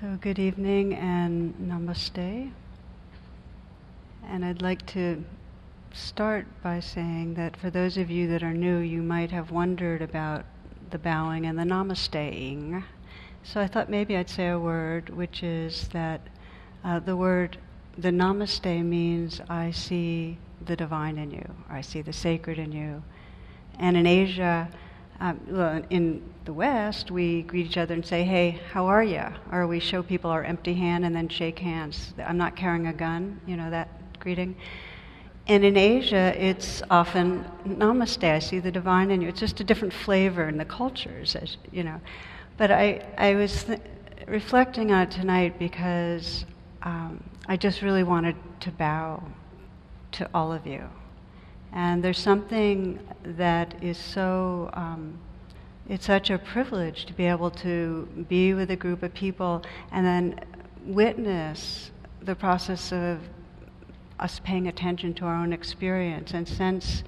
So, good evening and namaste. And I'd like to start by saying that for those of you that are new, you might have wondered about the bowing and the namasteing. So, I thought maybe I'd say a word, which is that uh, the word, the namaste means I see the divine in you, or I see the sacred in you. And in Asia, um, in the West, we greet each other and say, "Hey, how are you?" Or we show people our empty hand and then shake hands. I'm not carrying a gun, you know that greeting. And in Asia, it's often "Namaste." I see the divine in you. It's just a different flavor in the cultures, as you know. But I, I was th- reflecting on it tonight because um, I just really wanted to bow to all of you and there's something that is so, um, it's such a privilege to be able to be with a group of people and then witness the process of us paying attention to our own experience and sense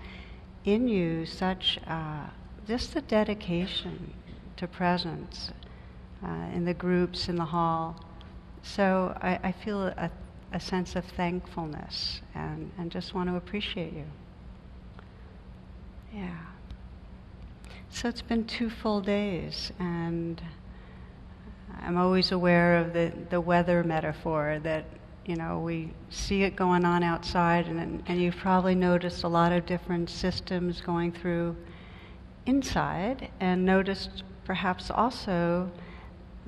in you such uh, just the dedication to presence uh, in the groups in the hall. So I, I feel a, a sense of thankfulness and, and just want to appreciate you. Yeah. So it's been two full days, and I'm always aware of the, the weather metaphor that, you know, we see it going on outside, and, and you've probably noticed a lot of different systems going through inside, and noticed perhaps also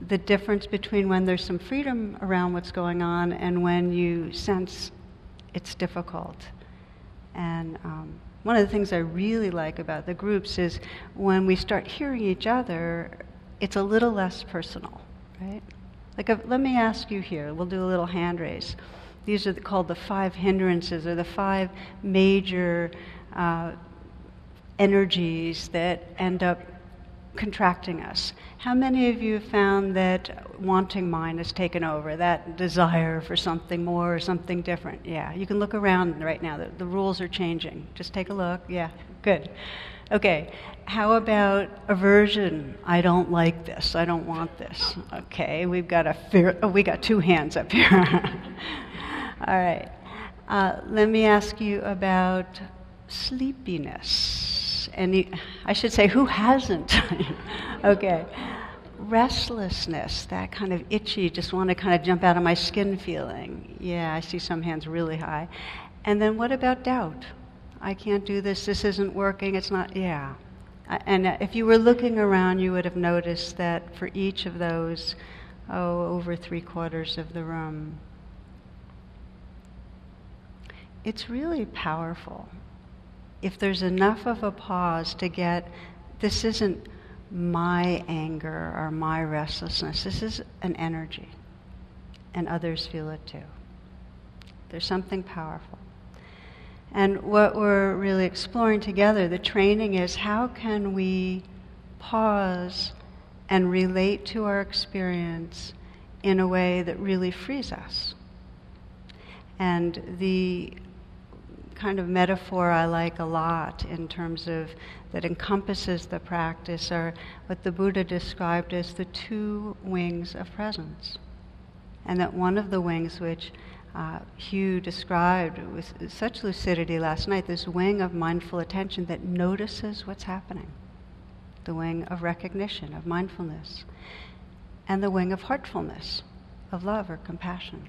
the difference between when there's some freedom around what's going on and when you sense it's difficult. And um, one of the things I really like about the groups is when we start hearing each other, it's a little less personal, right? Like, if, let me ask you here, we'll do a little hand raise. These are the, called the five hindrances, or the five major uh, energies that end up contracting us. How many of you found that wanting mind has taken over, that desire for something more or something different? Yeah, you can look around right now. The, the rules are changing. Just take a look. Yeah, good. Okay, how about aversion? I don't like this. I don't want this. Okay, we've got a fear. Oh, we got two hands up here. All right. Uh, let me ask you about sleepiness he, I should say, who hasn't? okay. Restlessness, that kind of itchy, just want to kind of jump out of my skin feeling. Yeah, I see some hands really high. And then what about doubt? I can't do this, this isn't working, it's not, yeah. And uh, if you were looking around, you would have noticed that for each of those, oh, over three quarters of the room, it's really powerful if there's enough of a pause to get this isn't my anger or my restlessness, this is an energy, and others feel it too. There's something powerful. And what we're really exploring together, the training is how can we pause and relate to our experience in a way that really frees us. And the kind of metaphor I like a lot in terms of that encompasses the practice are what the Buddha described as the two wings of presence. And that one of the wings, which uh, Hugh described with such lucidity last night, this wing of mindful attention that notices what's happening, the wing of recognition, of mindfulness, and the wing of heartfulness, of love or compassion.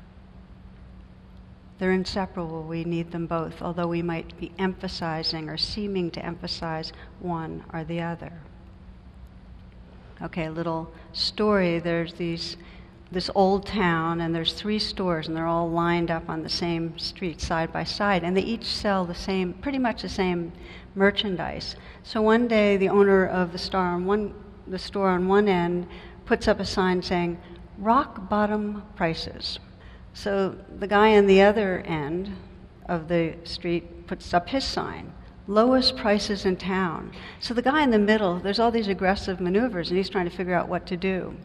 They're inseparable. We need them both, although we might be emphasizing or seeming to emphasize one or the other. Okay, a little story. There's these this old town and there's three stores and they're all lined up on the same street side by side and they each sell the same pretty much the same merchandise so one day the owner of the on one the store on one end puts up a sign saying rock bottom prices so the guy on the other end of the street puts up his sign lowest prices in town. So the guy in the middle, there's all these aggressive maneuvers, and he's trying to figure out what to do.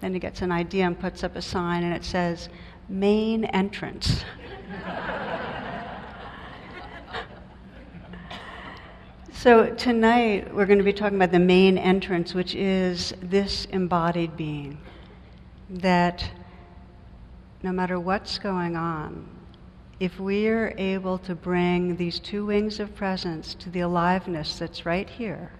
Then he gets an idea and puts up a sign, and it says, main entrance. so tonight we're going to be talking about the main entrance, which is this embodied being that no matter what's going on, if we are able to bring these two wings of presence to the aliveness that's right here,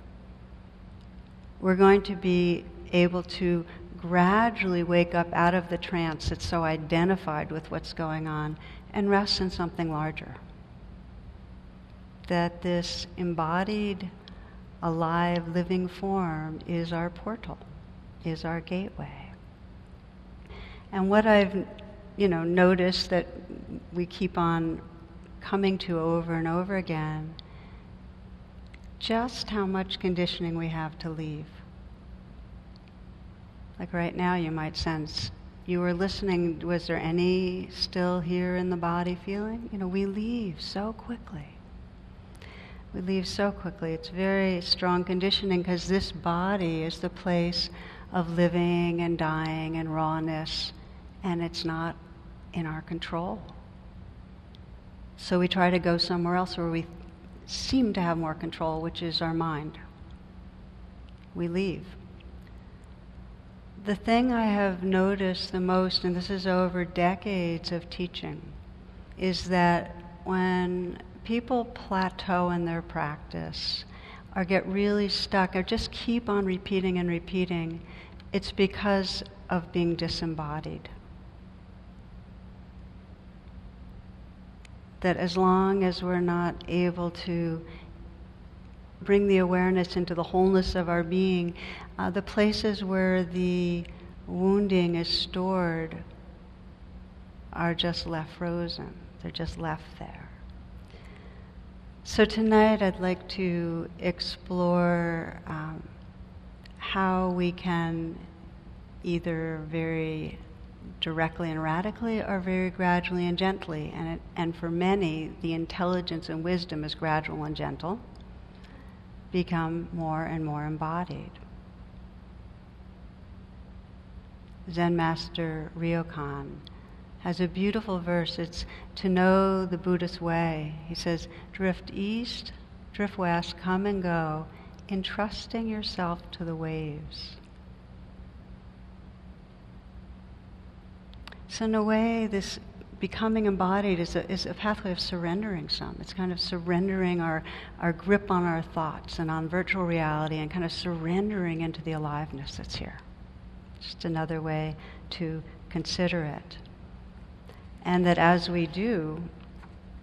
we're going to be able to gradually wake up out of the trance that's so identified with what's going on and rest in something larger. That this embodied, alive, living form is our portal, is our gateway. And what I've, you know, notice that we keep on coming to over and over again, just how much conditioning we have to leave. Like right now, you might sense you were listening. Was there any still here in the body feeling? You know, we leave so quickly. We leave so quickly. It's very strong conditioning because this body is the place of living and dying and rawness, and it's not in our control. So we try to go somewhere else where we seem to have more control, which is our mind. We leave the thing I have noticed the most, and this is over decades of teaching, is that when people plateau in their practice or get really stuck or just keep on repeating and repeating, it's because of being disembodied. That as long as we're not able to bring the awareness into the wholeness of our being, uh, the places where the wounding is stored are just left frozen. They're just left there. So tonight I'd like to explore um, how we can either very directly and radically or very gradually and gently. And, it, and for many, the intelligence and wisdom is gradual and gentle become more and more embodied. Zen master Ryokan has a beautiful verse. It's to know the Buddhist way. He says, drift east, drift west, come and go, entrusting yourself to the waves. So, in a way, this becoming embodied is a, is a pathway of surrendering some. It's kind of surrendering our, our grip on our thoughts and on virtual reality and kind of surrendering into the aliveness that's here. Just another way to consider it. And that as we do,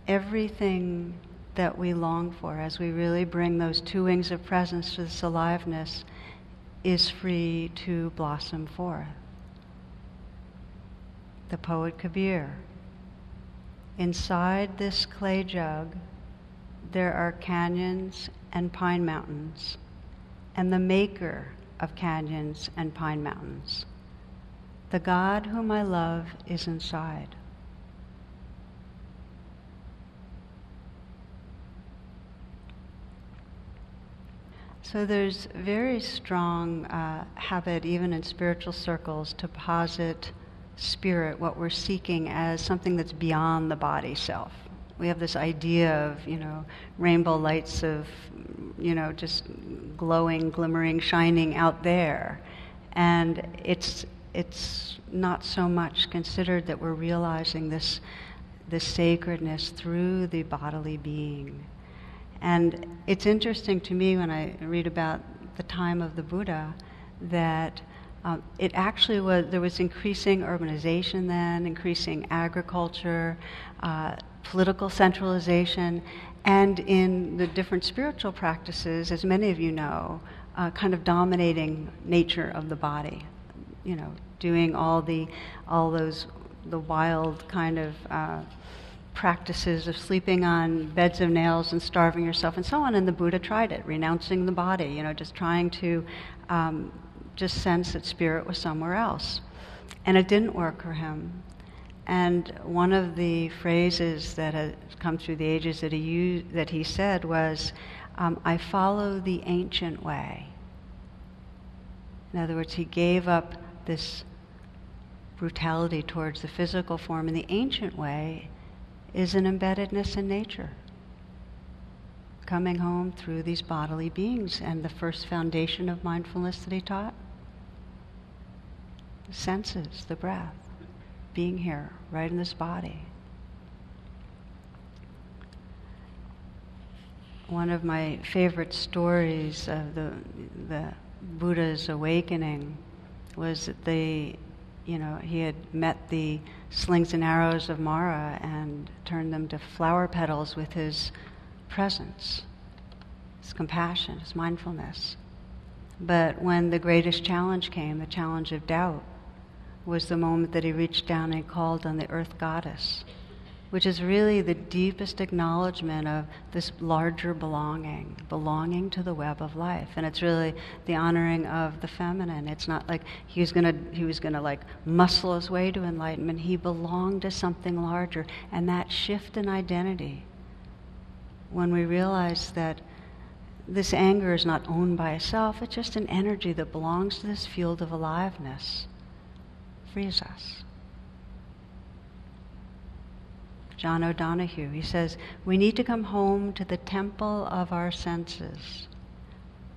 everything that we long for, as we really bring those two wings of presence to this aliveness, is free to blossom forth. The poet Kabir Inside this clay jug, there are canyons and pine mountains, and the maker of canyons and pine mountains. The God whom I love is inside. So there's very strong uh, habit, even in spiritual circles, to posit spirit, what we're seeking, as something that's beyond the body self. We have this idea of, you know, rainbow lights of, you know, just glowing, glimmering, shining out there. And it's, it's not so much considered that we're realizing this, this sacredness through the bodily being. And it's interesting to me when I read about the time of the Buddha that um, it actually was, there was increasing urbanization then, increasing agriculture, uh, political centralization, and in the different spiritual practices, as many of you know, uh, kind of dominating nature of the body. You know, doing all the, all those, the wild kind of uh, practices of sleeping on beds of nails and starving yourself and so on. And the Buddha tried it, renouncing the body. You know, just trying to um, just sense that spirit was somewhere else. And it didn't work for him. And one of the phrases that has come through the ages that he, used, that he said was, um, I follow the ancient way. In other words, he gave up this brutality towards the physical form, and the ancient way is an embeddedness in nature. Coming home through these bodily beings, and the first foundation of mindfulness that he taught senses, the breath. being here, right in this body. One of my favorite stories of the, the Buddha's awakening was that they, you know, he had met the slings and arrows of Mara and turned them to flower petals with his presence, his compassion, his mindfulness. But when the greatest challenge came, the challenge of doubt, was the moment that he reached down and called on the earth goddess which is really the deepest acknowledgement of this larger belonging, belonging to the web of life. And it's really the honoring of the feminine. It's not like he was gonna he was gonna like muscle his way to enlightenment. He belonged to something larger. And that shift in identity, when we realize that this anger is not owned by itself, it's just an energy that belongs to this field of aliveness, frees us. John O'Donohue. He says, We need to come home to the temple of our senses.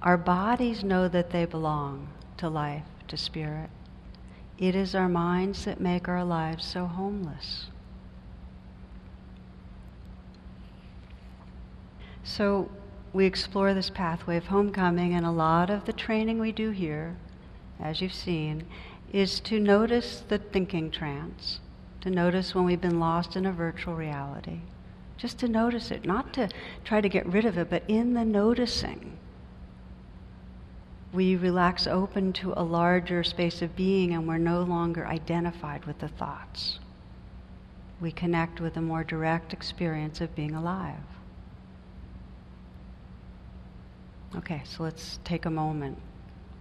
Our bodies know that they belong to life, to spirit. It is our minds that make our lives so homeless. So we explore this pathway of homecoming, and a lot of the training we do here, as you've seen, is to notice the thinking trance to notice when we've been lost in a virtual reality. Just to notice it, not to try to get rid of it, but in the noticing, we relax open to a larger space of being and we're no longer identified with the thoughts. We connect with a more direct experience of being alive. Okay, so let's take a moment.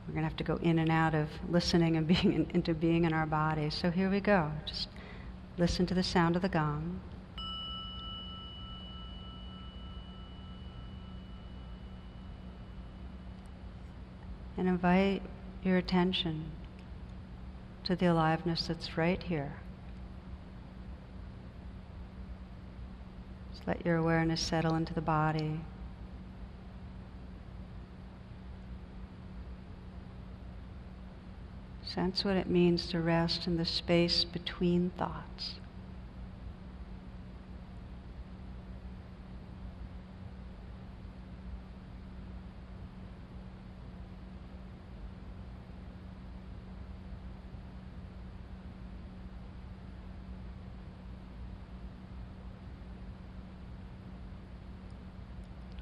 We're going to have to go in and out of listening and being in, into being in our bodies. So here we go. Just Listen to the sound of the gong. And invite your attention to the aliveness that's right here. Just let your awareness settle into the body. Sense what it means to rest in the space between thoughts.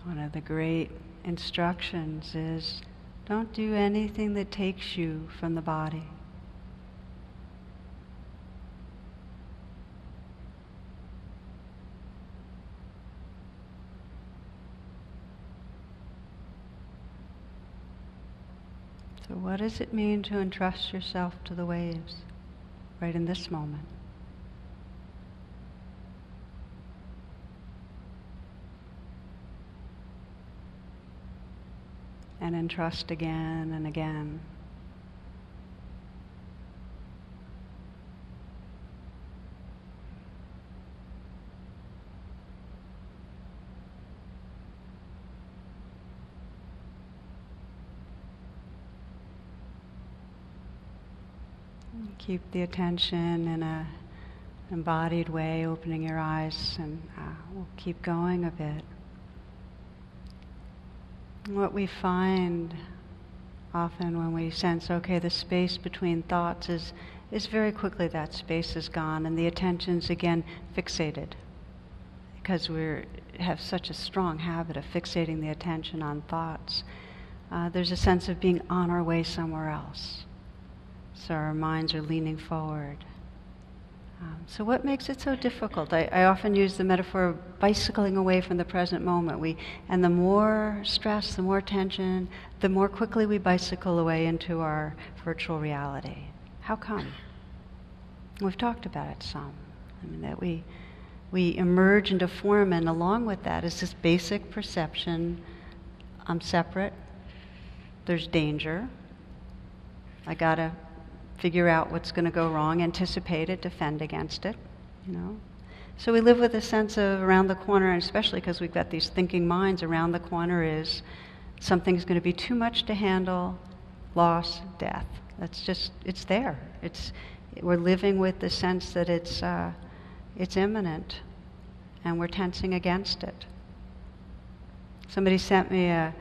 One of the great instructions is don't do anything that takes you from the body. So, what does it mean to entrust yourself to the waves right in this moment? And entrust again and again. Keep the attention in a embodied way, opening your eyes, and uh, we'll keep going a bit. What we find often when we sense, okay, the space between thoughts is, is very quickly that space is gone and the attention's again fixated. Because we have such a strong habit of fixating the attention on thoughts. Uh, there's a sense of being on our way somewhere else. So our minds are leaning forward. Um, so, what makes it so difficult? I, I, often use the metaphor of bicycling away from the present moment. We, and the more stress, the more tension, the more quickly we bicycle away into our virtual reality. How come? We've talked about it some. I mean, that we, we emerge into form, and along with that is this basic perception I'm separate, there's danger, I gotta figure out what's going to go wrong, anticipate it, defend against it, you know. So we live with a sense of around the corner, and especially because we've got these thinking minds, around the corner is something's going to be too much to handle, loss, death. That's just, it's there. It's, We're living with the sense that it's, uh, it's imminent and we're tensing against it. Somebody sent me a,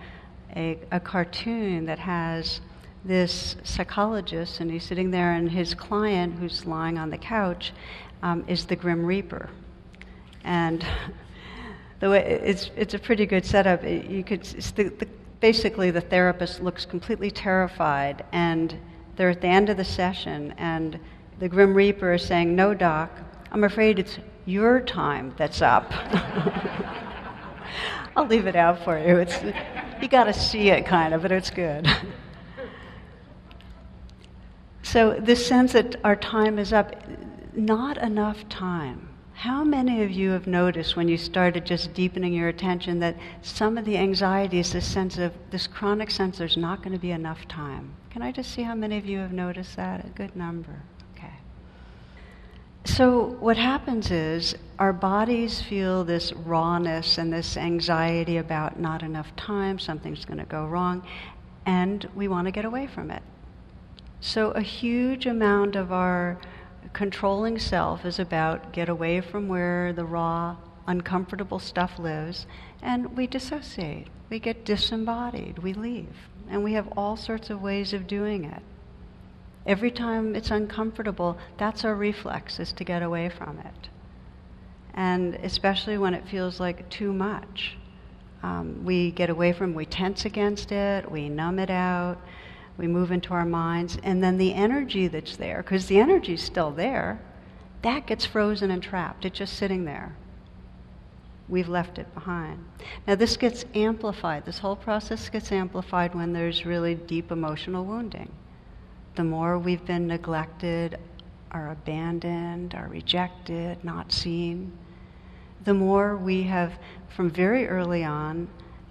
a, a cartoon that has this psychologist, and he's sitting there, and his client, who's lying on the couch, um, is the Grim Reaper. And the way it's, it's a pretty good setup. You could the, the, basically the therapist looks completely terrified, and they're at the end of the session, and the Grim Reaper is saying, "No, doc, I'm afraid it's your time that's up." I'll leave it out for you. It's you got to see it, kind of, but it's good. so this sense that our time is up, not enough time. How many of you have noticed when you started just deepening your attention that some of the anxiety is this sense of this chronic sense there's not going to be enough time? Can I just see how many of you have noticed that? A good number. Okay. So, what happens is our bodies feel this rawness and this anxiety about not enough time, something's going to go wrong, and we want to get away from it. So, a huge amount of our controlling self is about get away from where the raw, uncomfortable stuff lives, and we dissociate. We get disembodied. We leave. And we have all sorts of ways of doing it. Every time it's uncomfortable, that's our reflex, is to get away from it. And especially when it feels like too much. Um, we get away from, we tense against it, we numb it out, we move into our minds, and then the energy that's there, because the energy's still there, that gets frozen and trapped. It's just sitting there. We've left it behind. Now, this gets amplified. This whole process gets amplified when there's really deep emotional wounding. The more we've been neglected, or abandoned, or rejected, not seen, the more we have, from very early on,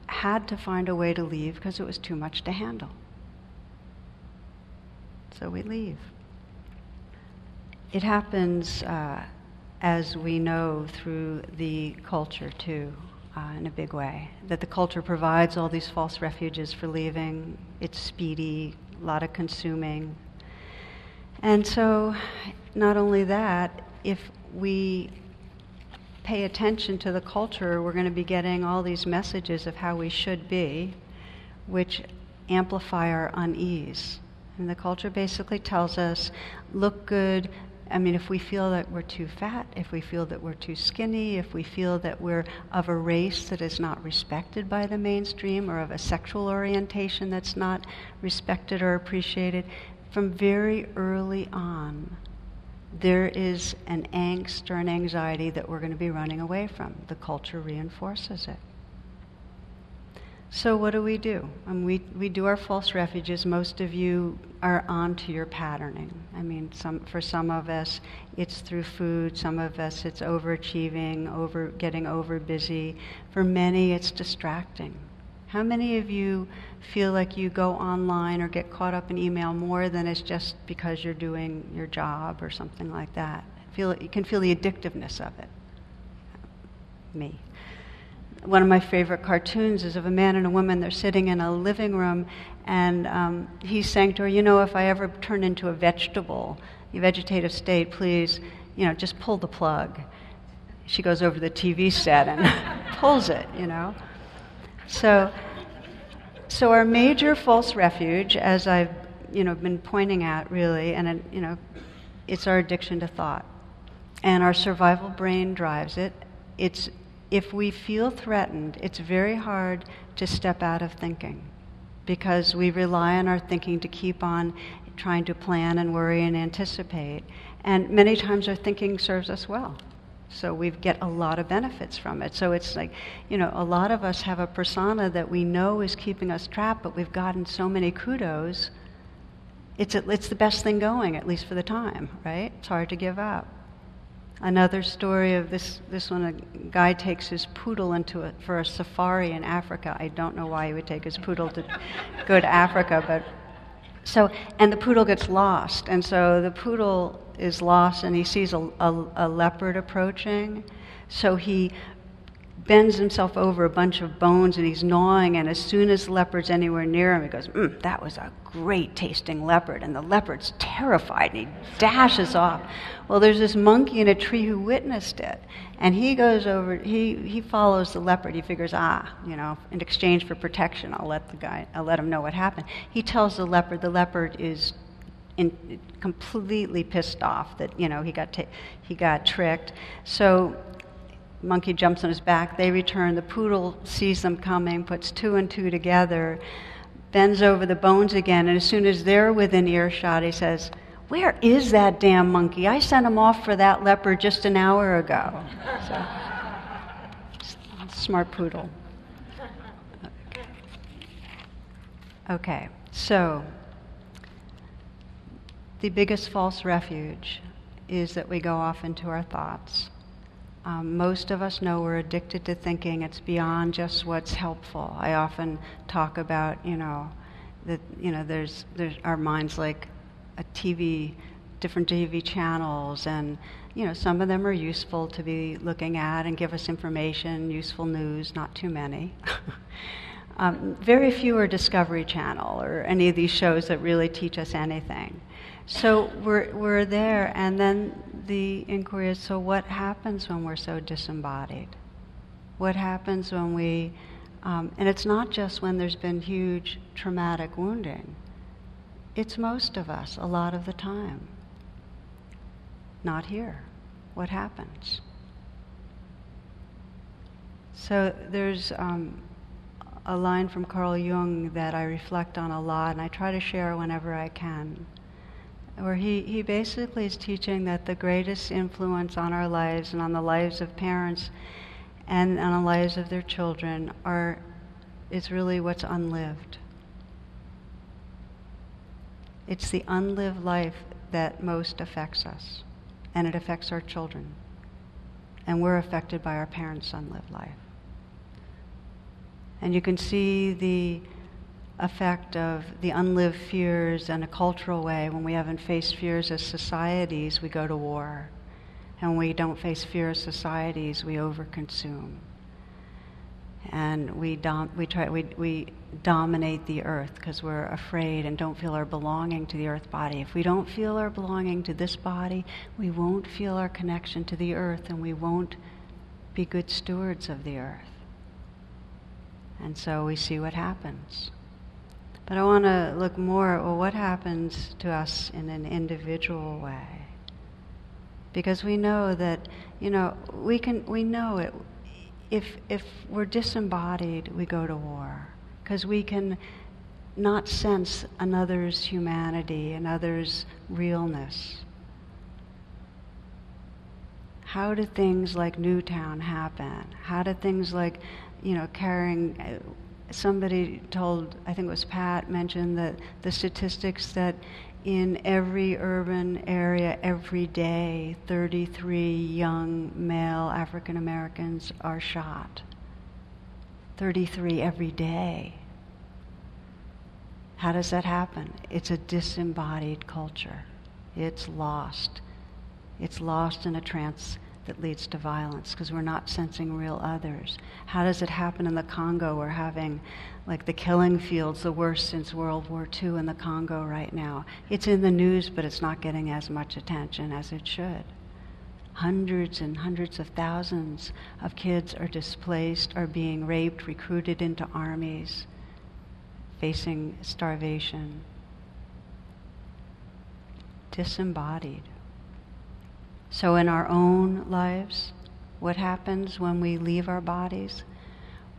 had to find a way to leave because it was too much to handle so we leave. It happens, uh, as we know, through the culture too, uh, in a big way. That the culture provides all these false refuges for leaving. It's speedy, a lot of consuming. And so, not only that, if we pay attention to the culture, we're going to be getting all these messages of how we should be, which amplify our unease. And the culture basically tells us look good. I mean, if we feel that we're too fat, if we feel that we're too skinny, if we feel that we're of a race that is not respected by the mainstream or of a sexual orientation that's not respected or appreciated, from very early on, there is an angst or an anxiety that we're going to be running away from. The culture reinforces it. So what do we do? Um, we, we do our false refuges. Most of you are onto your patterning. I mean, some, for some of us, it's through food. Some of us, it's overachieving, over, getting over busy. For many, it's distracting. How many of you feel like you go online or get caught up in email more than it's just because you're doing your job or something like that? Feel, you can feel the addictiveness of it. Me one of my favorite cartoons is of a man and a woman. They're sitting in a living room, and um, he's saying to her, "You know, if I ever turn into a vegetable, a vegetative state, please, you know, just pull the plug." She goes over to the TV set and pulls it. You know, so so our major false refuge, as I've you know been pointing at, really, and you know, it's our addiction to thought, and our survival brain drives it. It's if we feel threatened, it's very hard to step out of thinking because we rely on our thinking to keep on trying to plan and worry and anticipate. And many times our thinking serves us well. So we get a lot of benefits from it. So it's like, you know, a lot of us have a persona that we know is keeping us trapped, but we've gotten so many kudos. It's, it's the best thing going, at least for the time, right? It's hard to give up. Another story of this, this one, a guy takes his poodle into it for a safari in Africa. I don't know why he would take his poodle to go to Africa, but so, and the poodle gets lost. And so the poodle is lost and he sees a, a, a leopard approaching. So he bends himself over a bunch of bones and he's gnawing. And as soon as the leopard's anywhere near him, he goes, mm, That was a great tasting leopard. And the leopard's terrified and he dashes off. Well, there's this monkey in a tree who witnessed it. And he goes over, he, he follows the leopard. He figures, ah, you know, in exchange for protection, I'll let the guy, I'll let him know what happened. He tells the leopard, the leopard is in, completely pissed off that, you know, he got, ta- he got tricked. So monkey jumps on his back. They return. The poodle sees them coming, puts two and two together, bends over the bones again, and as soon as they're within earshot, he says, Where is that damn monkey? I sent him off for that leopard just an hour ago. So, smart poodle. Okay, so the biggest false refuge is that we go off into our thoughts. Um, most of us know we're addicted to thinking. It's beyond just what's helpful. I often talk about, you know, that you know, there's there's our minds like a TV, different TV channels, and you know, some of them are useful to be looking at and give us information, useful news. Not too many. um, very few are Discovery Channel or any of these shows that really teach us anything. So we're, we're there, and then the inquiry is so what happens when we're so disembodied? What happens when we, um, and it's not just when there's been huge traumatic wounding, it's most of us a lot of the time. Not here. What happens? So there's um, a line from Carl Jung that I reflect on a lot, and I try to share whenever I can where he, he basically is teaching that the greatest influence on our lives and on the lives of parents and on the lives of their children are is really what's unlived. It's the unlived life that most affects us, and it affects our children. And we're affected by our parents' unlived life. And you can see the effect of the unlived fears in a cultural way. When we haven't faced fears as societies, we go to war. And when we don't face fear as societies, we overconsume. And we, dom- we, try, we, we dominate the earth because we're afraid and don't feel our belonging to the earth body. If we don't feel our belonging to this body, we won't feel our connection to the earth and we won't be good stewards of the earth. And so we see what happens. But I want to look more at well, what happens to us in an individual way. Because we know that, you know, we can we know it if if we're disembodied, we go to war. Because we can not sense another's humanity, another's realness. How do things like Newtown happen? How do things like, you know, carrying somebody told, I think it was Pat, mentioned that the statistics that in every urban area every day, 33 young male African Americans are shot. 33 every day. How does that happen? It's a disembodied culture. It's lost. It's lost in a trance that leads to violence because we're not sensing real others. How does it happen in the Congo? We're having like the killing fields, the worst since World War II in the Congo right now. It's in the news, but it's not getting as much attention as it should. Hundreds and hundreds of thousands of kids are displaced, are being raped, recruited into armies, facing starvation, disembodied. So, in our own lives, what happens when we leave our bodies?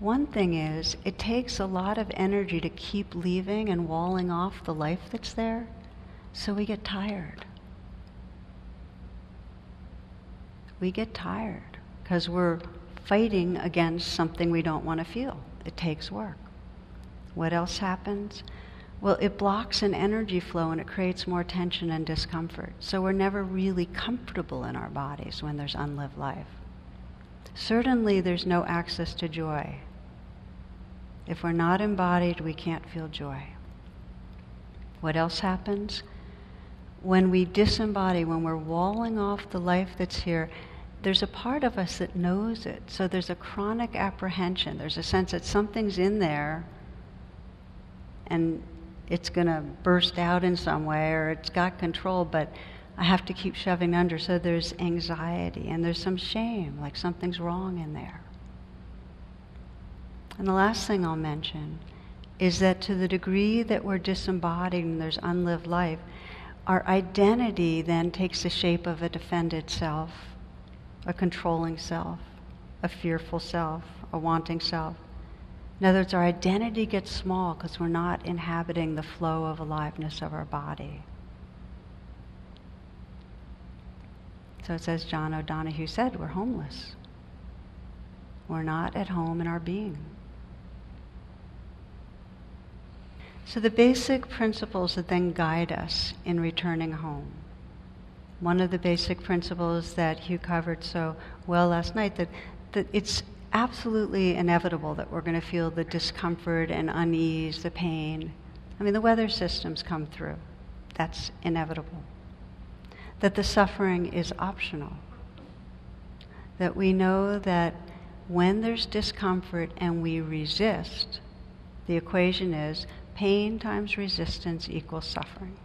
One thing is, it takes a lot of energy to keep leaving and walling off the life that's there, so we get tired. We get tired because we're fighting against something we don't want to feel. It takes work. What else happens? Well, it blocks an energy flow and it creates more tension and discomfort. So we're never really comfortable in our bodies when there's unlived life. Certainly, there's no access to joy. If we're not embodied, we can't feel joy. What else happens? When we disembody, when we're walling off the life that's here, there's a part of us that knows it. So there's a chronic apprehension. There's a sense that something's in there and it's going to burst out in some way or it's got control, but I have to keep shoving under. So there's anxiety and there's some shame, like something's wrong in there. And the last thing I'll mention is that to the degree that we're disembodied and there's unlived life, our identity then takes the shape of a defended self, a controlling self, a fearful self, a wanting self. In other words, our identity gets small because we're not inhabiting the flow of aliveness of our body. So it's as John O'Donohue said, we're homeless. We're not at home in our being. So the basic principles that then guide us in returning home. One of the basic principles that Hugh covered so well last night that, that it's absolutely inevitable that we're going to feel the discomfort and unease, the pain. I mean, the weather systems come through. That's inevitable. That the suffering is optional. That we know that when there's discomfort and we resist, the equation is pain times resistance equals suffering.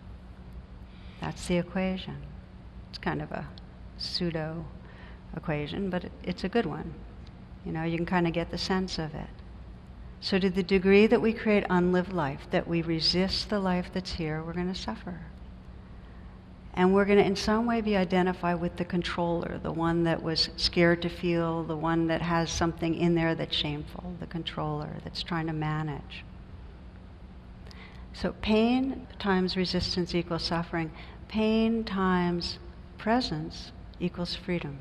That's the equation. It's kind of a pseudo equation, but it's a good one. You know, you can kind of get the sense of it. So, to the degree that we create unlived life, that we resist the life that's here, we're going to suffer. And we're going to, in some way, be identified with the controller, the one that was scared to feel, the one that has something in there that's shameful, the controller that's trying to manage. So, pain times resistance equals suffering. Pain times presence equals freedom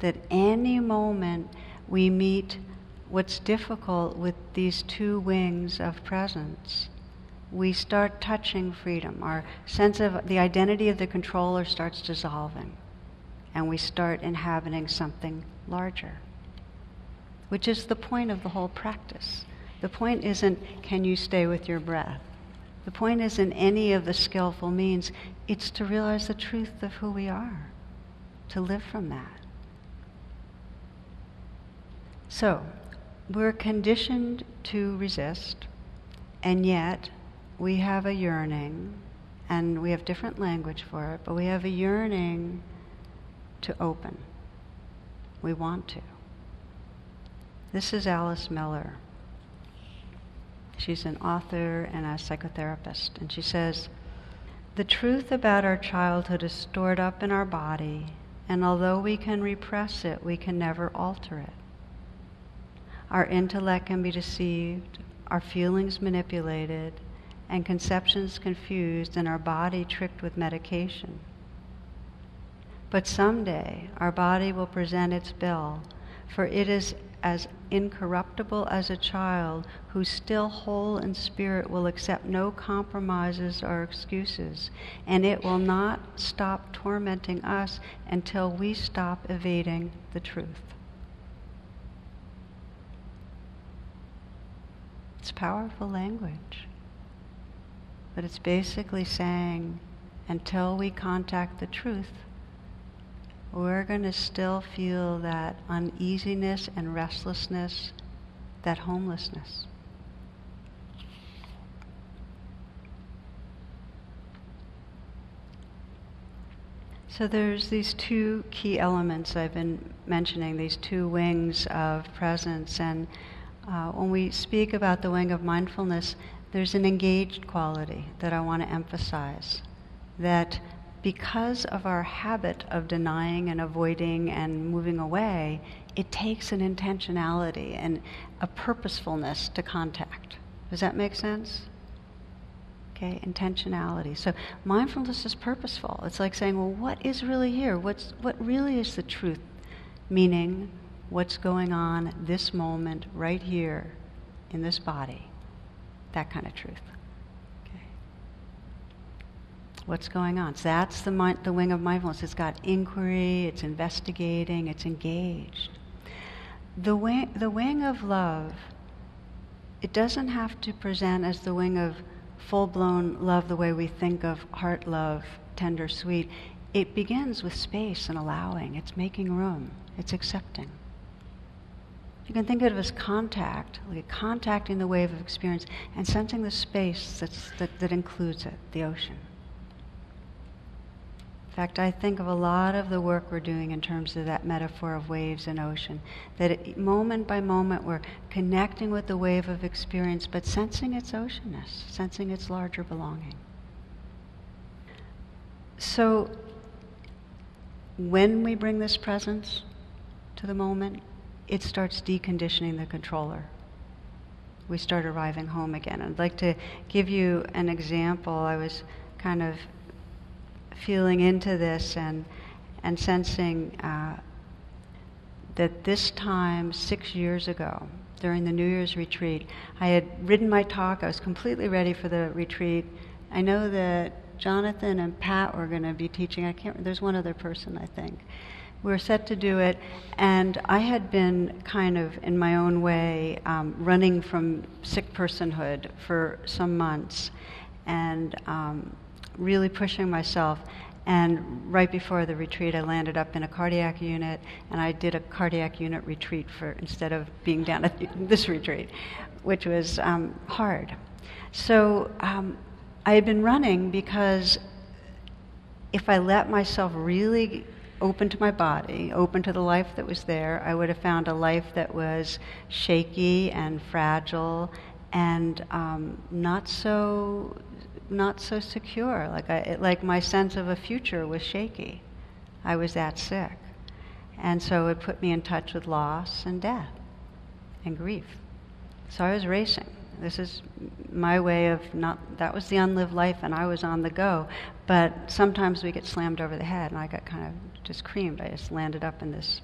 that any moment we meet what's difficult with these two wings of presence, we start touching freedom. Our sense of the identity of the controller starts dissolving, and we start inhabiting something larger, which is the point of the whole practice. The point isn't, can you stay with your breath? The point isn't any of the skillful means, it's to realize the truth of who we are, to live from that. So, we're conditioned to resist, and yet we have a yearning, and we have different language for it, but we have a yearning to open. We want to. This is Alice Miller. She's an author and a psychotherapist, and she says, The truth about our childhood is stored up in our body, and although we can repress it, we can never alter it. Our intellect can be deceived, our feelings manipulated, and conceptions confused, and our body tricked with medication. But someday our body will present its bill, for it is as incorruptible as a child who, still whole in spirit, will accept no compromises or excuses, and it will not stop tormenting us until we stop evading the truth. It's powerful language. But it's basically saying until we contact the truth, we're going to still feel that uneasiness and restlessness, that homelessness. So there's these two key elements I've been mentioning, these two wings of presence, and uh, when we speak about the wing of mindfulness, there's an engaged quality that I want to emphasize. That because of our habit of denying and avoiding and moving away, it takes an intentionality and a purposefulness to contact. Does that make sense? Okay, intentionality. So mindfulness is purposeful. It's like saying, well, what is really here? What's, what really is the truth? Meaning, what's going on this moment, right here, in this body. That kind of truth. Okay. What's going on? So that's the, mind, the wing of mindfulness. It's got inquiry, it's investigating, it's engaged. The wing, the wing of love, it doesn't have to present as the wing of full blown love the way we think of heart love, tender, sweet. it begins with space and allowing. It's making room. It's accepting. You can think of it as contact, like contacting the wave of experience and sensing the space that's, that, that includes it, the ocean. In fact, I think of a lot of the work we're doing in terms of that metaphor of waves and ocean. That it, moment by moment we're connecting with the wave of experience, but sensing its oceanness, sensing its larger belonging. So, when we bring this presence to the moment, it starts deconditioning the controller. We start arriving home again. I'd like to give you an example. I was kind of feeling into this and, and sensing uh, that this time, six years ago, during the New Year's retreat, I had written my talk. I was completely ready for the retreat. I know that Jonathan and Pat were going to be teaching. I can't. There's one other person, I think we were set to do it, and I had been kind of, in my own way, um, running from sick personhood for some months, and um, really pushing myself. And right before the retreat, I landed up in a cardiac unit, and I did a cardiac unit retreat for instead of being down at this retreat, which was um, hard. So um, I had been running because if I let myself really open to my body, open to the life that was there, I would have found a life that was shaky and fragile and um, not so not so secure. Like I, it, like my sense of a future was shaky. I was that sick, and so it put me in touch with loss and death and grief. So I was racing. This is my way of not, that was the unlived life, and I was on the go. But sometimes we get slammed over the head, and I got kind of just creamed. I just landed up in this,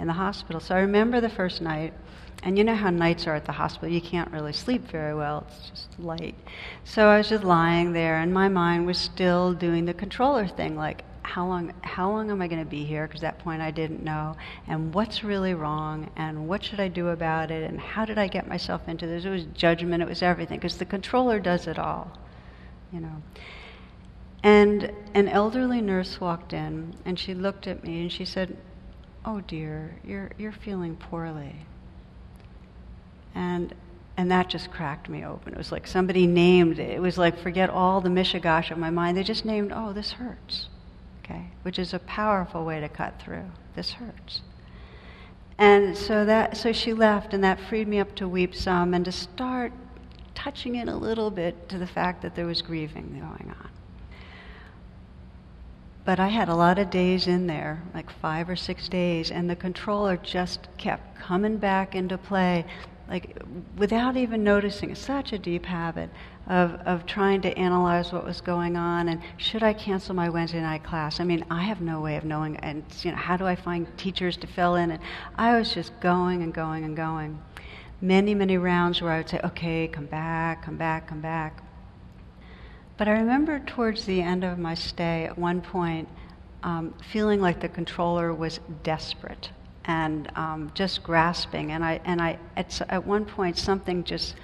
in the hospital. So I remember the first night, and you know how nights are at the hospital. You can't really sleep very well, it's just light. So I was just lying there, and my mind was still doing the controller thing like, how long, how long am I going to be here? Because at that point I didn't know. And what's really wrong? And what should I do about it? And how did I get myself into this? It was judgment. It was everything. Because the controller does it all, you know. And an elderly nurse walked in, and she looked at me and she said, "Oh dear, you're you're feeling poorly." And and that just cracked me open. It was like somebody named it. It was like forget all the mishigash of my mind. They just named, "Oh, this hurts." Okay, which is a powerful way to cut through. This hurts. And so that so she left and that freed me up to weep some and to start touching in a little bit to the fact that there was grieving going on. But I had a lot of days in there, like five or six days, and the controller just kept coming back into play, like without even noticing. It's such a deep habit of, of trying to analyze what was going on and should I cancel my Wednesday night class? I mean, I have no way of knowing, and you know, how do I find teachers to fill in? And I was just going and going and going. Many, many rounds where I would say, okay, come back, come back, come back. But I remember towards the end of my stay, at one point, um, feeling like the controller was desperate and um, just grasping. And I, and I, at, at one point, something just,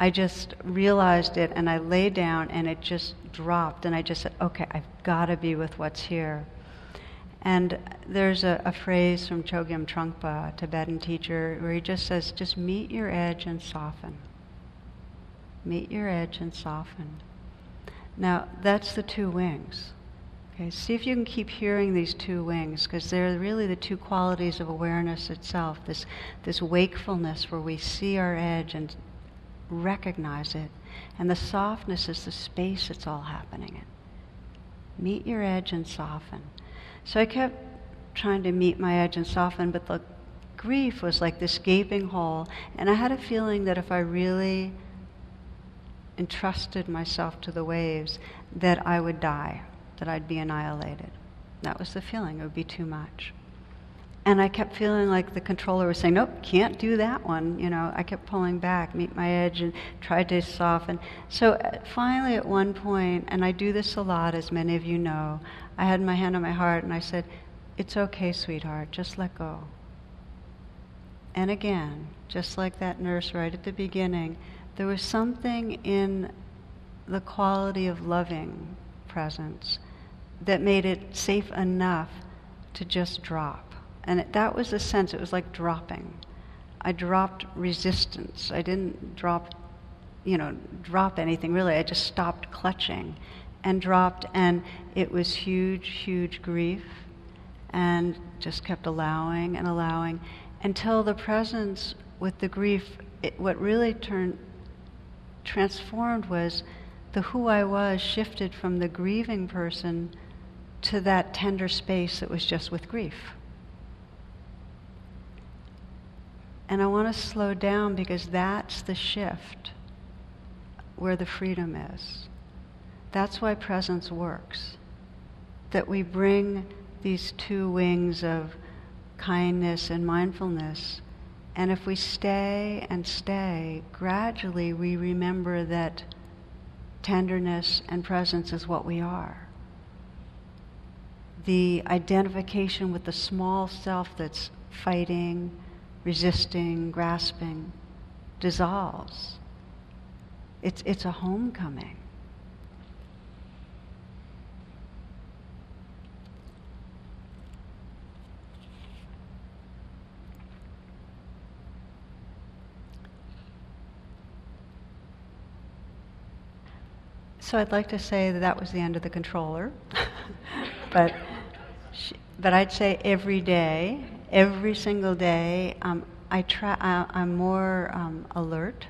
I just realized it, and I lay down, and it just dropped. And I just said, "Okay, I've got to be with what's here." And there's a, a phrase from Chogyam Trungpa, Tibetan teacher, where he just says, "Just meet your edge and soften." Meet your edge and soften. Now, that's the two wings. Okay, see if you can keep hearing these two wings, because they're really the two qualities of awareness itself this, this wakefulness where we see our edge and recognize it, and the softness is the space it's all happening in. Meet your edge and soften. So I kept trying to meet my edge and soften, but the grief was like this gaping hole, and I had a feeling that if I really entrusted myself to the waves, that I would die, that I'd be annihilated. That was the feeling, it would be too much. And I kept feeling like the controller was saying, nope, can't do that one. You know, I kept pulling back, meet my edge, and tried to soften. So uh, finally, at one point, and I do this a lot, as many of you know, I had my hand on my heart and I said, It's okay, sweetheart, just let go. And again, just like that nurse right at the beginning, there was something in the quality of loving presence that made it safe enough to just drop. And it, that was the sense, it was like dropping. I dropped resistance. I didn't drop, you know, drop anything really. I just stopped clutching and dropped, and it was huge, huge grief, and just kept allowing and allowing until the presence with the grief, it, what really turned, transformed was the who I was shifted from the grieving person to that tender space that was just with grief. And I want to slow down because that's the shift where the freedom is. That's why presence works. That we bring these two wings of kindness and mindfulness. And if we stay and stay, gradually we remember that tenderness and presence is what we are. The identification with the small self that's fighting, resisting, grasping, dissolves. It's, it's a homecoming. So I'd like to say that that was the end of the controller, but she, but I'd say every day, every single day, um, I try. I, I'm more um, alert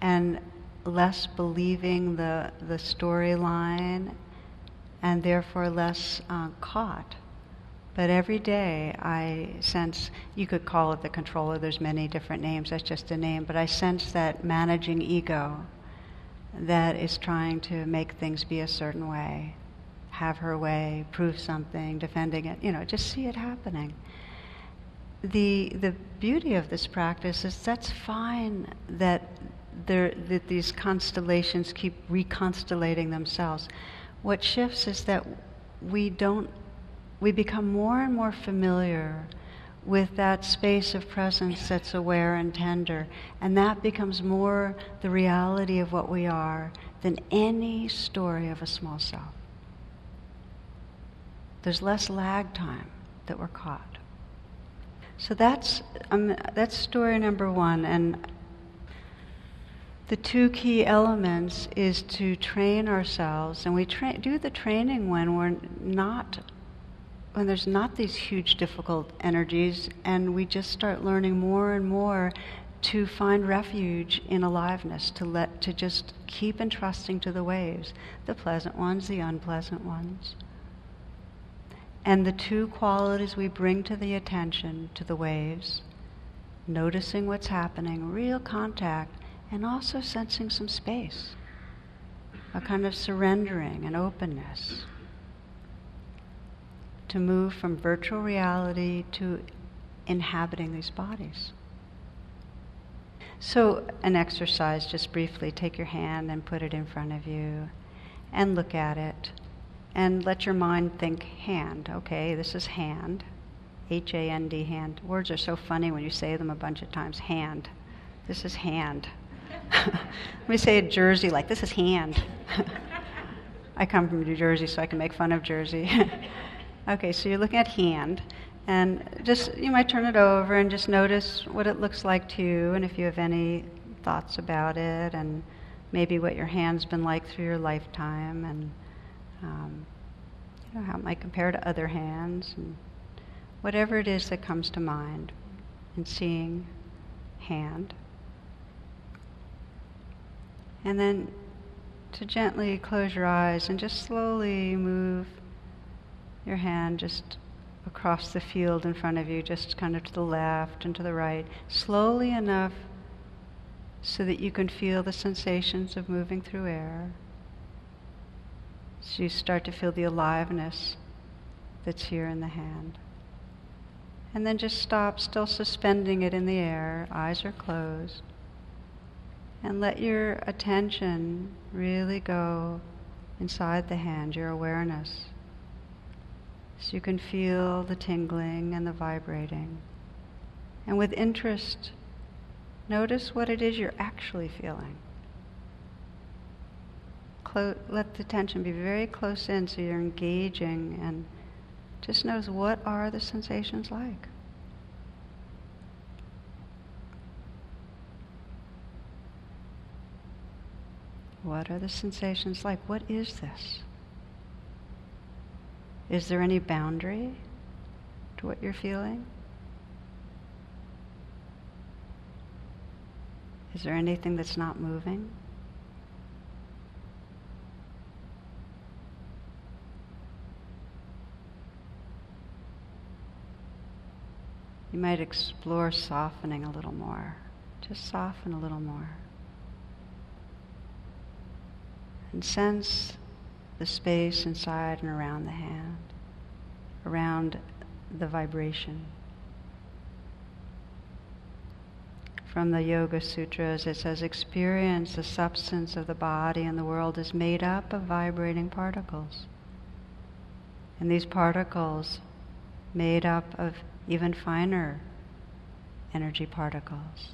and less believing the the storyline, and therefore less uh, caught. But every day I sense, you could call it the controller, there's many different names, that's just a name, but I sense that managing ego that is trying to make things be a certain way, have her way, prove something, defending it, you know, just see it happening. The, the beauty of this practice is that's fine that, there, that these constellations keep reconstellating themselves. What shifts is that we don't, we become more and more familiar with that space of presence that's aware and tender. And that becomes more the reality of what we are than any story of a small self. There's less lag time that we're caught. So that's, um, that's story number one. And the two key elements is to train ourselves, and we tra- do the training when we're not when there's not these huge difficult energies and we just start learning more and more to find refuge in aliveness to let to just keep entrusting to the waves the pleasant ones the unpleasant ones. And the two qualities we bring to the attention to the waves noticing what's happening real contact and also sensing some space a kind of surrendering and openness to move from virtual reality to inhabiting these bodies. So, an exercise, just briefly take your hand and put it in front of you and look at it and let your mind think hand. Okay, this is hand. H A N D, hand. Words are so funny when you say them a bunch of times. Hand. This is hand. Let me say a Jersey like this is hand. I come from New Jersey, so I can make fun of Jersey. Okay, so you're looking at hand, and just you might turn it over and just notice what it looks like to you, and if you have any thoughts about it, and maybe what your hand's been like through your lifetime, and um, you know how it might compare to other hands, and whatever it is that comes to mind in seeing hand. And then to gently close your eyes and just slowly move your hand just across the field in front of you, just kind of to the left and to the right, slowly enough so that you can feel the sensations of moving through air. So you start to feel the aliveness that's here in the hand. And then just stop, still suspending it in the air, eyes are closed. And let your attention really go inside the hand, your awareness. So you can feel the tingling and the vibrating. And with interest, notice what it is you're actually feeling. let the attention be very close in so you're engaging and just notice what are the sensations like. What are the sensations like? What is this? Is there any boundary to what you're feeling? Is there anything that's not moving? You might explore softening a little more. Just soften a little more. And sense the space inside and around the hand, around the vibration. From the Yoga Sutras, it says, experience the substance of the body and the world is made up of vibrating particles. And these particles, made up of even finer energy particles.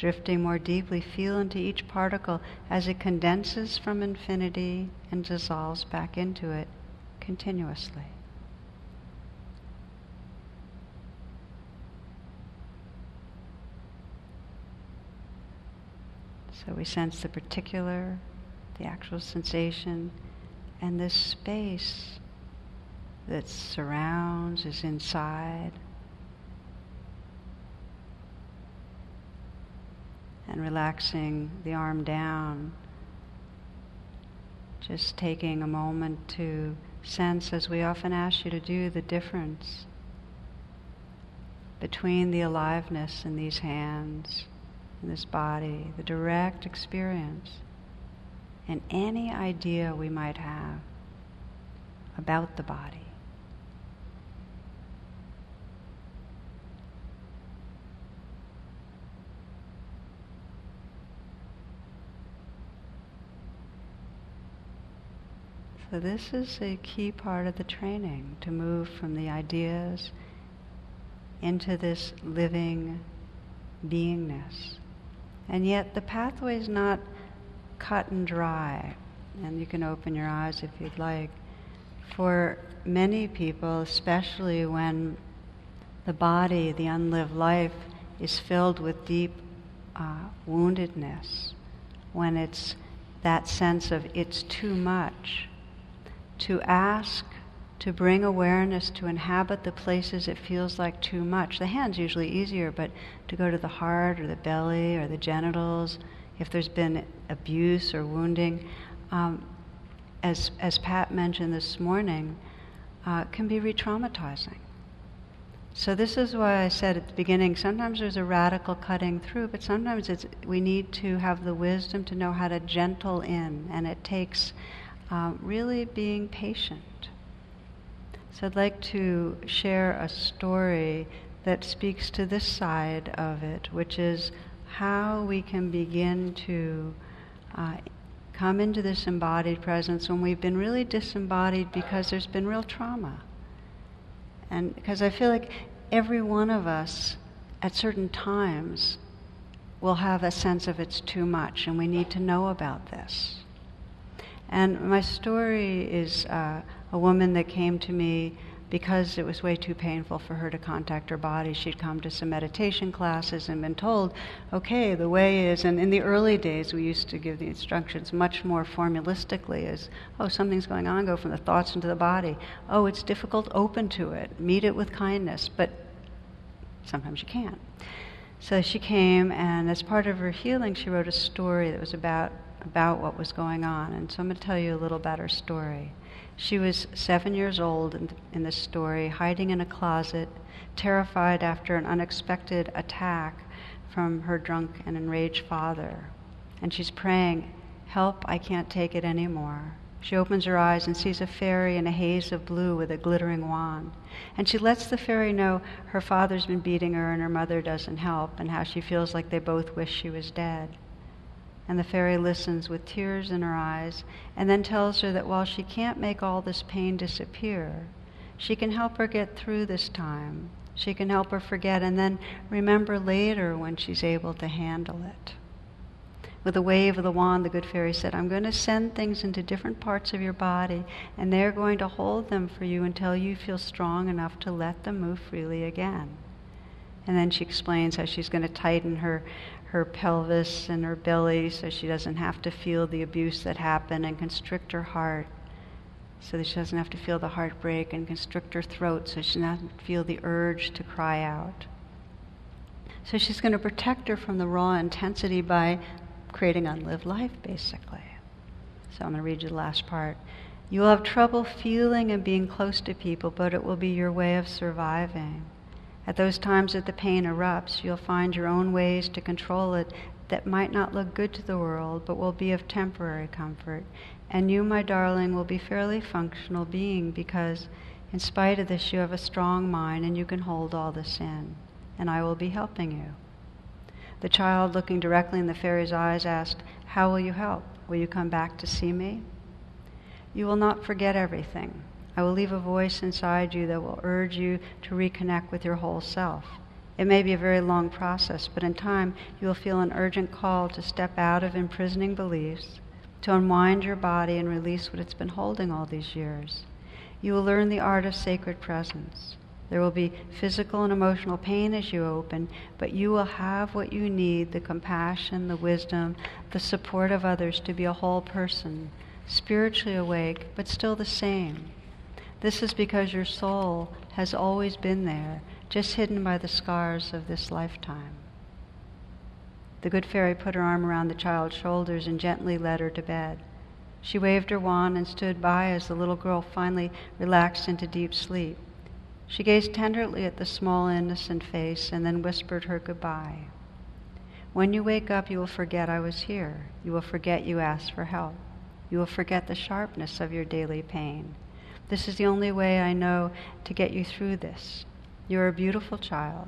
Drifting more deeply, feel into each particle as it condenses from infinity and dissolves back into it continuously. So we sense the particular, the actual sensation, and this space that surrounds, is inside. And relaxing the arm down, just taking a moment to sense, as we often ask you to do, the difference between the aliveness in these hands, in this body, the direct experience, and any idea we might have about the body. So, this is a key part of the training to move from the ideas into this living beingness. And yet, the pathway is not cut and dry. And you can open your eyes if you'd like. For many people, especially when the body, the unlived life, is filled with deep uh, woundedness, when it's that sense of it's too much, to ask to bring awareness to inhabit the places it feels like too much. The hand's usually easier, but to go to the heart or the belly or the genitals, if there's been abuse or wounding, um, as, as Pat mentioned this morning, uh, can be re traumatizing. So, this is why I said at the beginning sometimes there's a radical cutting through, but sometimes it's, we need to have the wisdom to know how to gentle in, and it takes uh, really being patient. So I'd like to share a story that speaks to this side of it, which is how we can begin to uh, come into this embodied presence when we've been really disembodied because there's been real trauma. And because I feel like every one of us at certain times will have a sense of it's too much, and we need to know about this. And my story is uh, a woman that came to me because it was way too painful for her to contact her body. She'd come to some meditation classes and been told, okay, the way is, and in the early days we used to give the instructions much more formulistically as, oh, something's going on, go from the thoughts into the body. Oh, it's difficult, open to it, meet it with kindness, but sometimes you can't. So she came, and as part of her healing, she wrote a story that was about about what was going on. And so I'm going to tell you a little about her story. She was seven years old in, in this story, hiding in a closet, terrified after an unexpected attack from her drunk and enraged father. And she's praying, Help, I can't take it anymore. She opens her eyes and sees a fairy in a haze of blue with a glittering wand. And she lets the fairy know her father's been beating her and her mother doesn't help, and how she feels like they both wish she was dead and the fairy listens with tears in her eyes and then tells her that while she can't make all this pain disappear, she can help her get through this time. She can help her forget and then remember later when she's able to handle it. With a wave of the wand, the good fairy said, I'm going to send things into different parts of your body, and they're going to hold them for you until you feel strong enough to let them move freely again. And then she explains how she's going to tighten her, her pelvis and her belly so she doesn't have to feel the abuse that happened and constrict her heart so that she doesn't have to feel the heartbreak and constrict her throat so she doesn't feel the urge to cry out. So she's going to protect her from the raw intensity by creating unlived life, basically. So I'm going to read you the last part. You will have trouble feeling and being close to people, but it will be your way of surviving. At those times that the pain erupts, you'll find your own ways to control it that might not look good to the world, but will be of temporary comfort. And you, my darling, will be fairly functional being because, in spite of this, you have a strong mind and you can hold all this in. And I will be helping you. The child, looking directly in the fairy's eyes, asked, How will you help? Will you come back to see me? You will not forget everything. I will leave a voice inside you that will urge you to reconnect with your whole self. It may be a very long process, but in time you will feel an urgent call to step out of imprisoning beliefs, to unwind your body and release what it's been holding all these years. You will learn the art of sacred presence. There will be physical and emotional pain as you open, but you will have what you need the compassion, the wisdom, the support of others to be a whole person, spiritually awake, but still the same this is because your soul has always been there, just hidden by the scars of this lifetime. The good fairy put her arm around the child's shoulders and gently led her to bed. She waved her wand and stood by as the little girl finally relaxed into deep sleep. She gazed tenderly at the small, innocent face and then whispered her goodbye. When you wake up, you will forget I was here. You will forget you asked for help. You will forget the sharpness of your daily pain. This is the only way I know to get you through this. You're a beautiful child.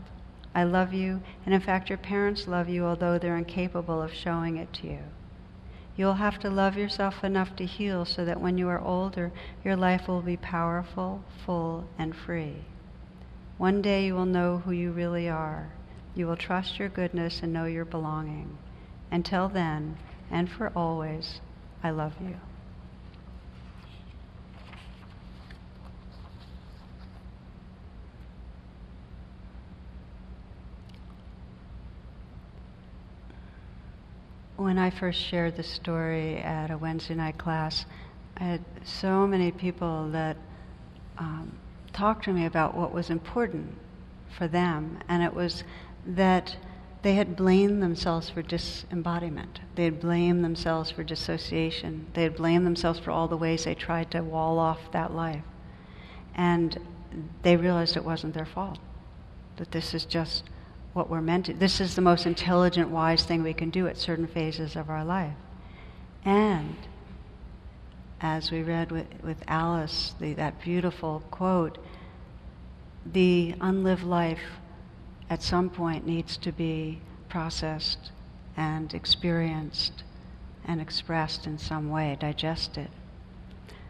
I love you, and in fact, your parents love you, although they're incapable of showing it to you. You'll have to love yourself enough to heal so that when you are older, your life will be powerful, full, and free. One day you will know who you really are. You will trust your goodness and know your belonging. Until then, and for always, I love you. When I first shared the story at a Wednesday night class, I had so many people that um, talked to me about what was important for them, and it was that they had blamed themselves for disembodiment. They had blamed themselves for dissociation. They had blamed themselves for all the ways they tried to wall off that life. And they realized it wasn't their fault, that this is just what we're meant to. This is the most intelligent, wise thing we can do at certain phases of our life. And as we read with, with Alice, the, that beautiful quote, the unlived life at some point needs to be processed and experienced and expressed in some way, digested.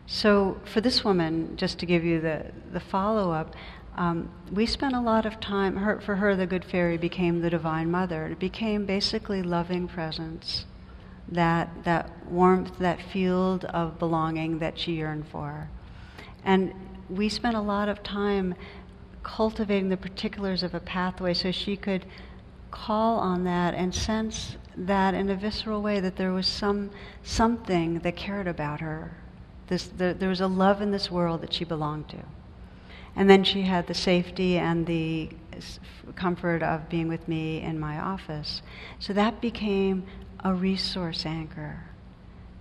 So, for this woman, just to give you the, the follow up, um, we spent a lot of time, her, for her, the Good Fairy became the Divine Mother. It became basically loving presence, that, that warmth, that field of belonging that she yearned for. And we spent a lot of time cultivating the particulars of a pathway so she could call on that and sense that in a visceral way that there was some something that cared about her. This, the, there was a love in this world that she belonged to. And then she had the safety and the comfort of being with me in my office. So that became a resource anchor.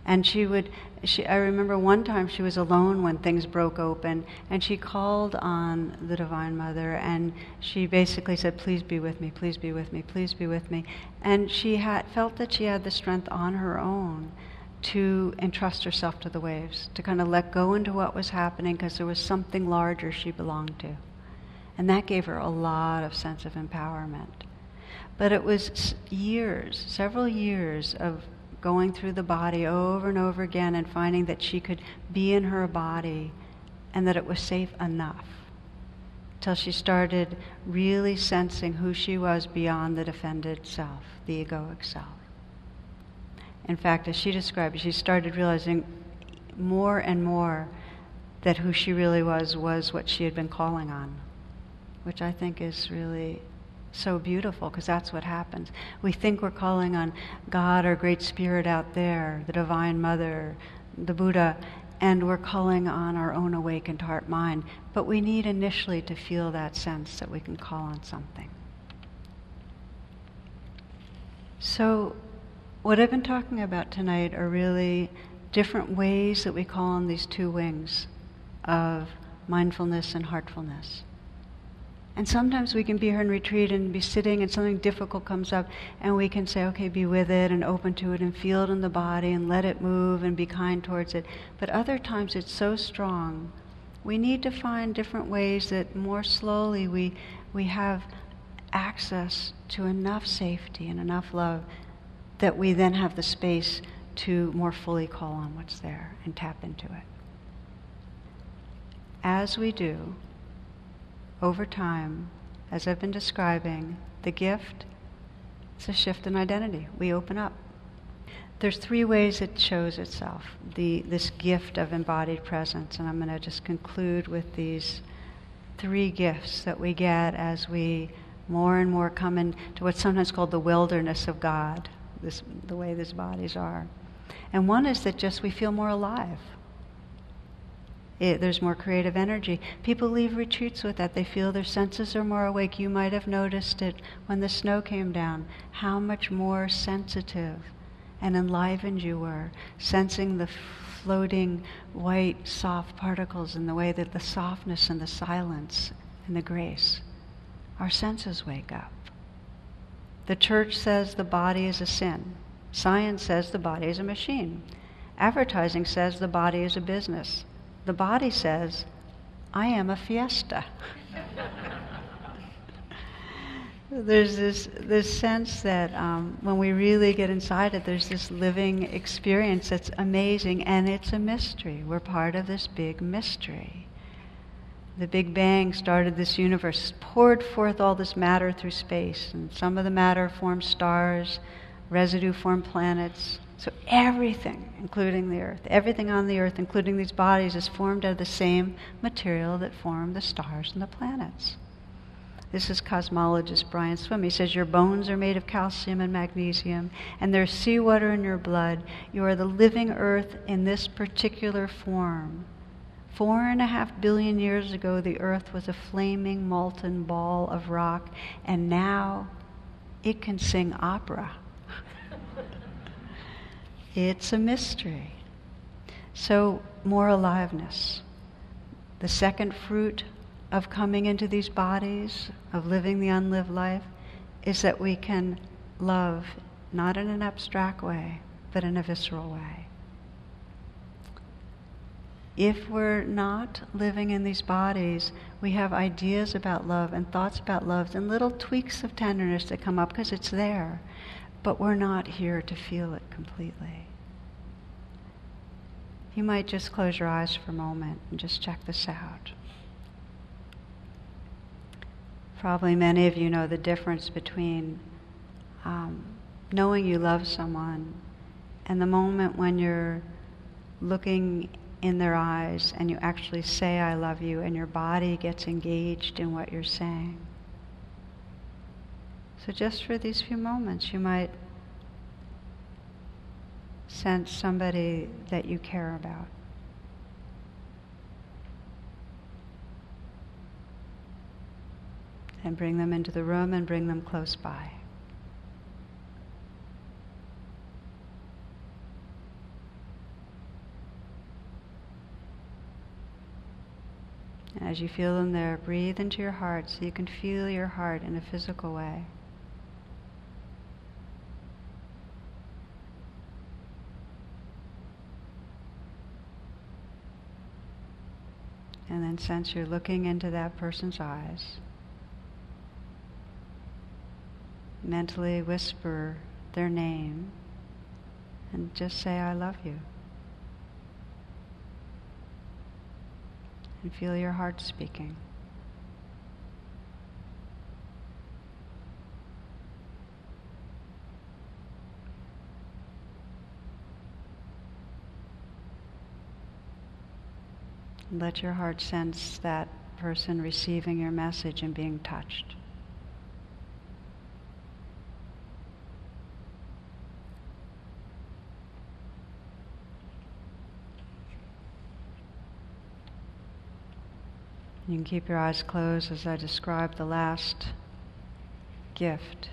And she would, she, I remember one time she was alone when things broke open, and she called on the Divine Mother, and she basically said, Please be with me, please be with me, please be with me. And she had, felt that she had the strength on her own to entrust herself to the waves, to kind of let go into what was happening because there was something larger she belonged to. And that gave her a lot of sense of empowerment. But it was years, several years of going through the body over and over again and finding that she could be in her body and that it was safe enough till she started really sensing who she was beyond the defended self, the egoic self. In fact, as she described, she started realizing more and more that who she really was was what she had been calling on, which I think is really so beautiful because that's what happens. We think we're calling on God or Great Spirit out there, the Divine Mother, the Buddha, and we're calling on our own awakened heart mind. But we need initially to feel that sense that we can call on something. So, what I've been talking about tonight are really different ways that we call on these two wings of mindfulness and heartfulness. And sometimes we can be here in retreat and be sitting and something difficult comes up and we can say, okay, be with it and open to it and feel it in the body and let it move and be kind towards it. But other times it's so strong. We need to find different ways that more slowly we, we have access to enough safety and enough love that we then have the space to more fully call on what's there and tap into it. As we do, over time, as I've been describing, the gift is a shift in identity. We open up. There's three ways it shows itself, the, this gift of embodied presence. And I'm going to just conclude with these three gifts that we get as we more and more come into what's sometimes called the wilderness of God, this, the way these bodies are. And one is that just we feel more alive. It, there's more creative energy. People leave retreats with that. They feel their senses are more awake. You might have noticed it when the snow came down, how much more sensitive and enlivened you were, sensing the floating white, soft particles and the way that the softness and the silence and the grace. Our senses wake up. The church says the body is a sin. Science says the body is a machine. Advertising says the body is a business the body says, I am a fiesta. there's this, this sense that um, when we really get inside it, there's this living experience that's amazing, and it's a mystery. We're part of this big mystery. The Big Bang started this universe, poured forth all this matter through space, and some of the matter formed stars, residue formed planets, so everything, including the earth, everything on the earth, including these bodies, is formed out of the same material that formed the stars and the planets. This is cosmologist Brian Swimme. He says, Your bones are made of calcium and magnesium, and there's seawater in your blood. You are the living earth in this particular form. Four and a half billion years ago, the earth was a flaming molten ball of rock, and now it can sing opera. It's a mystery. So, more aliveness. The second fruit of coming into these bodies, of living the unlived life, is that we can love not in an abstract way, but in a visceral way. If we're not living in these bodies, we have ideas about love and thoughts about love and little tweaks of tenderness that come up because it's there but we're not here to feel it completely. You might just close your eyes for a moment and just check this out. Probably many of you know the difference between um, knowing you love someone and the moment when you're looking in their eyes and you actually say, I love you, and your body gets engaged in what you're saying. So, just for these few moments, you might sense somebody that you care about. And bring them into the room and bring them close by. As you feel them there, breathe into your heart so you can feel your heart in a physical way. And then sense you're looking into that person's eyes. Mentally whisper their name and just say, I love you. and feel your heart speaking. Let your heart sense that person receiving your message and being touched. You can keep your eyes closed as I describe the last gift,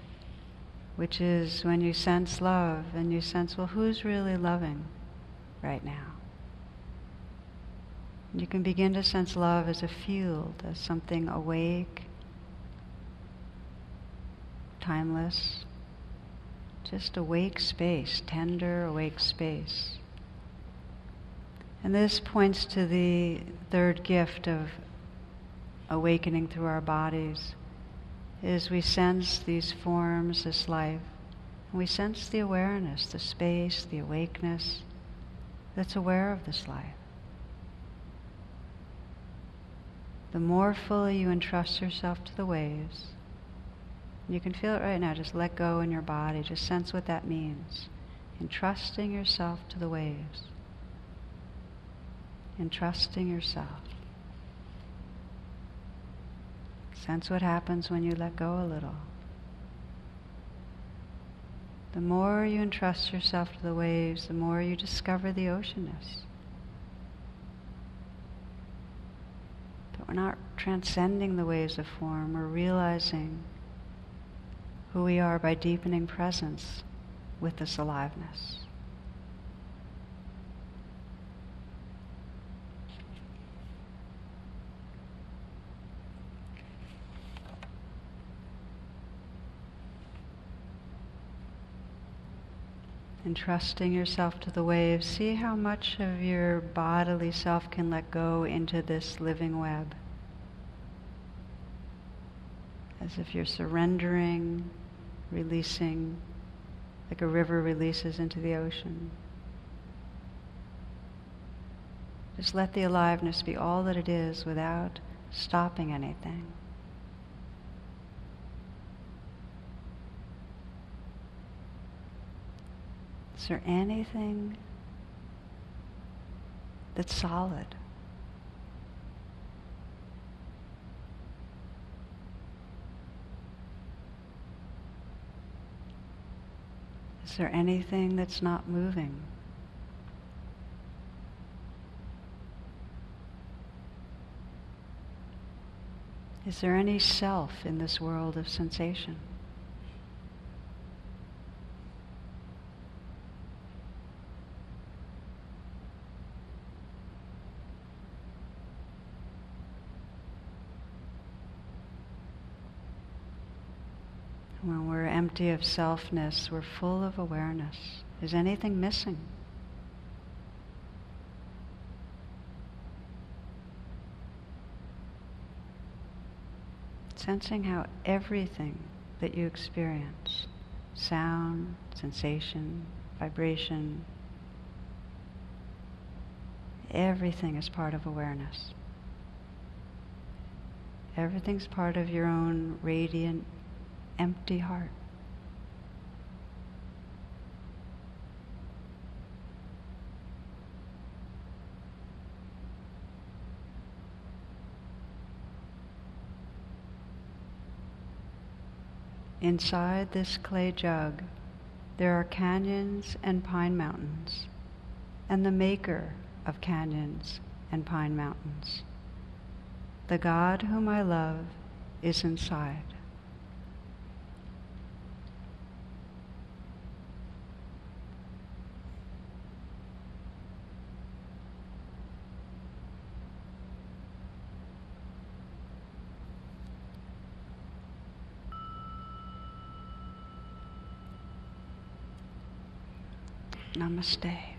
which is when you sense love and you sense, well, who's really loving right now? You can begin to sense love as a field, as something awake, timeless, just awake space, tender, awake space. And this points to the third gift of awakening through our bodies, is we sense these forms, this life, and we sense the awareness, the space, the awakeness that's aware of this life. the more fully you entrust yourself to the waves, you can feel it right now, just let go in your body, just sense what that means. Entrusting yourself to the waves. Entrusting yourself. Sense what happens when you let go a little. The more you entrust yourself to the waves, the more you discover the oceanness. But we're not transcending the waves of form. We're realizing who we are by deepening presence with this aliveness. Entrusting yourself to the waves, see how much of your bodily self can let go into this living web. As if you're surrendering, releasing, like a river releases into the ocean. Just let the aliveness be all that it is without stopping anything. Is there anything that's solid? Is there anything that's not moving? Is there any self in this world of sensation? When we're empty of selfness, we're full of awareness. Is anything missing? Sensing how everything that you experience sound, sensation, vibration everything is part of awareness. Everything's part of your own radiant empty heart. Inside this clay jug, there are canyons and pine mountains, and the maker of canyons and pine mountains. The God whom I love is inside. Namaste.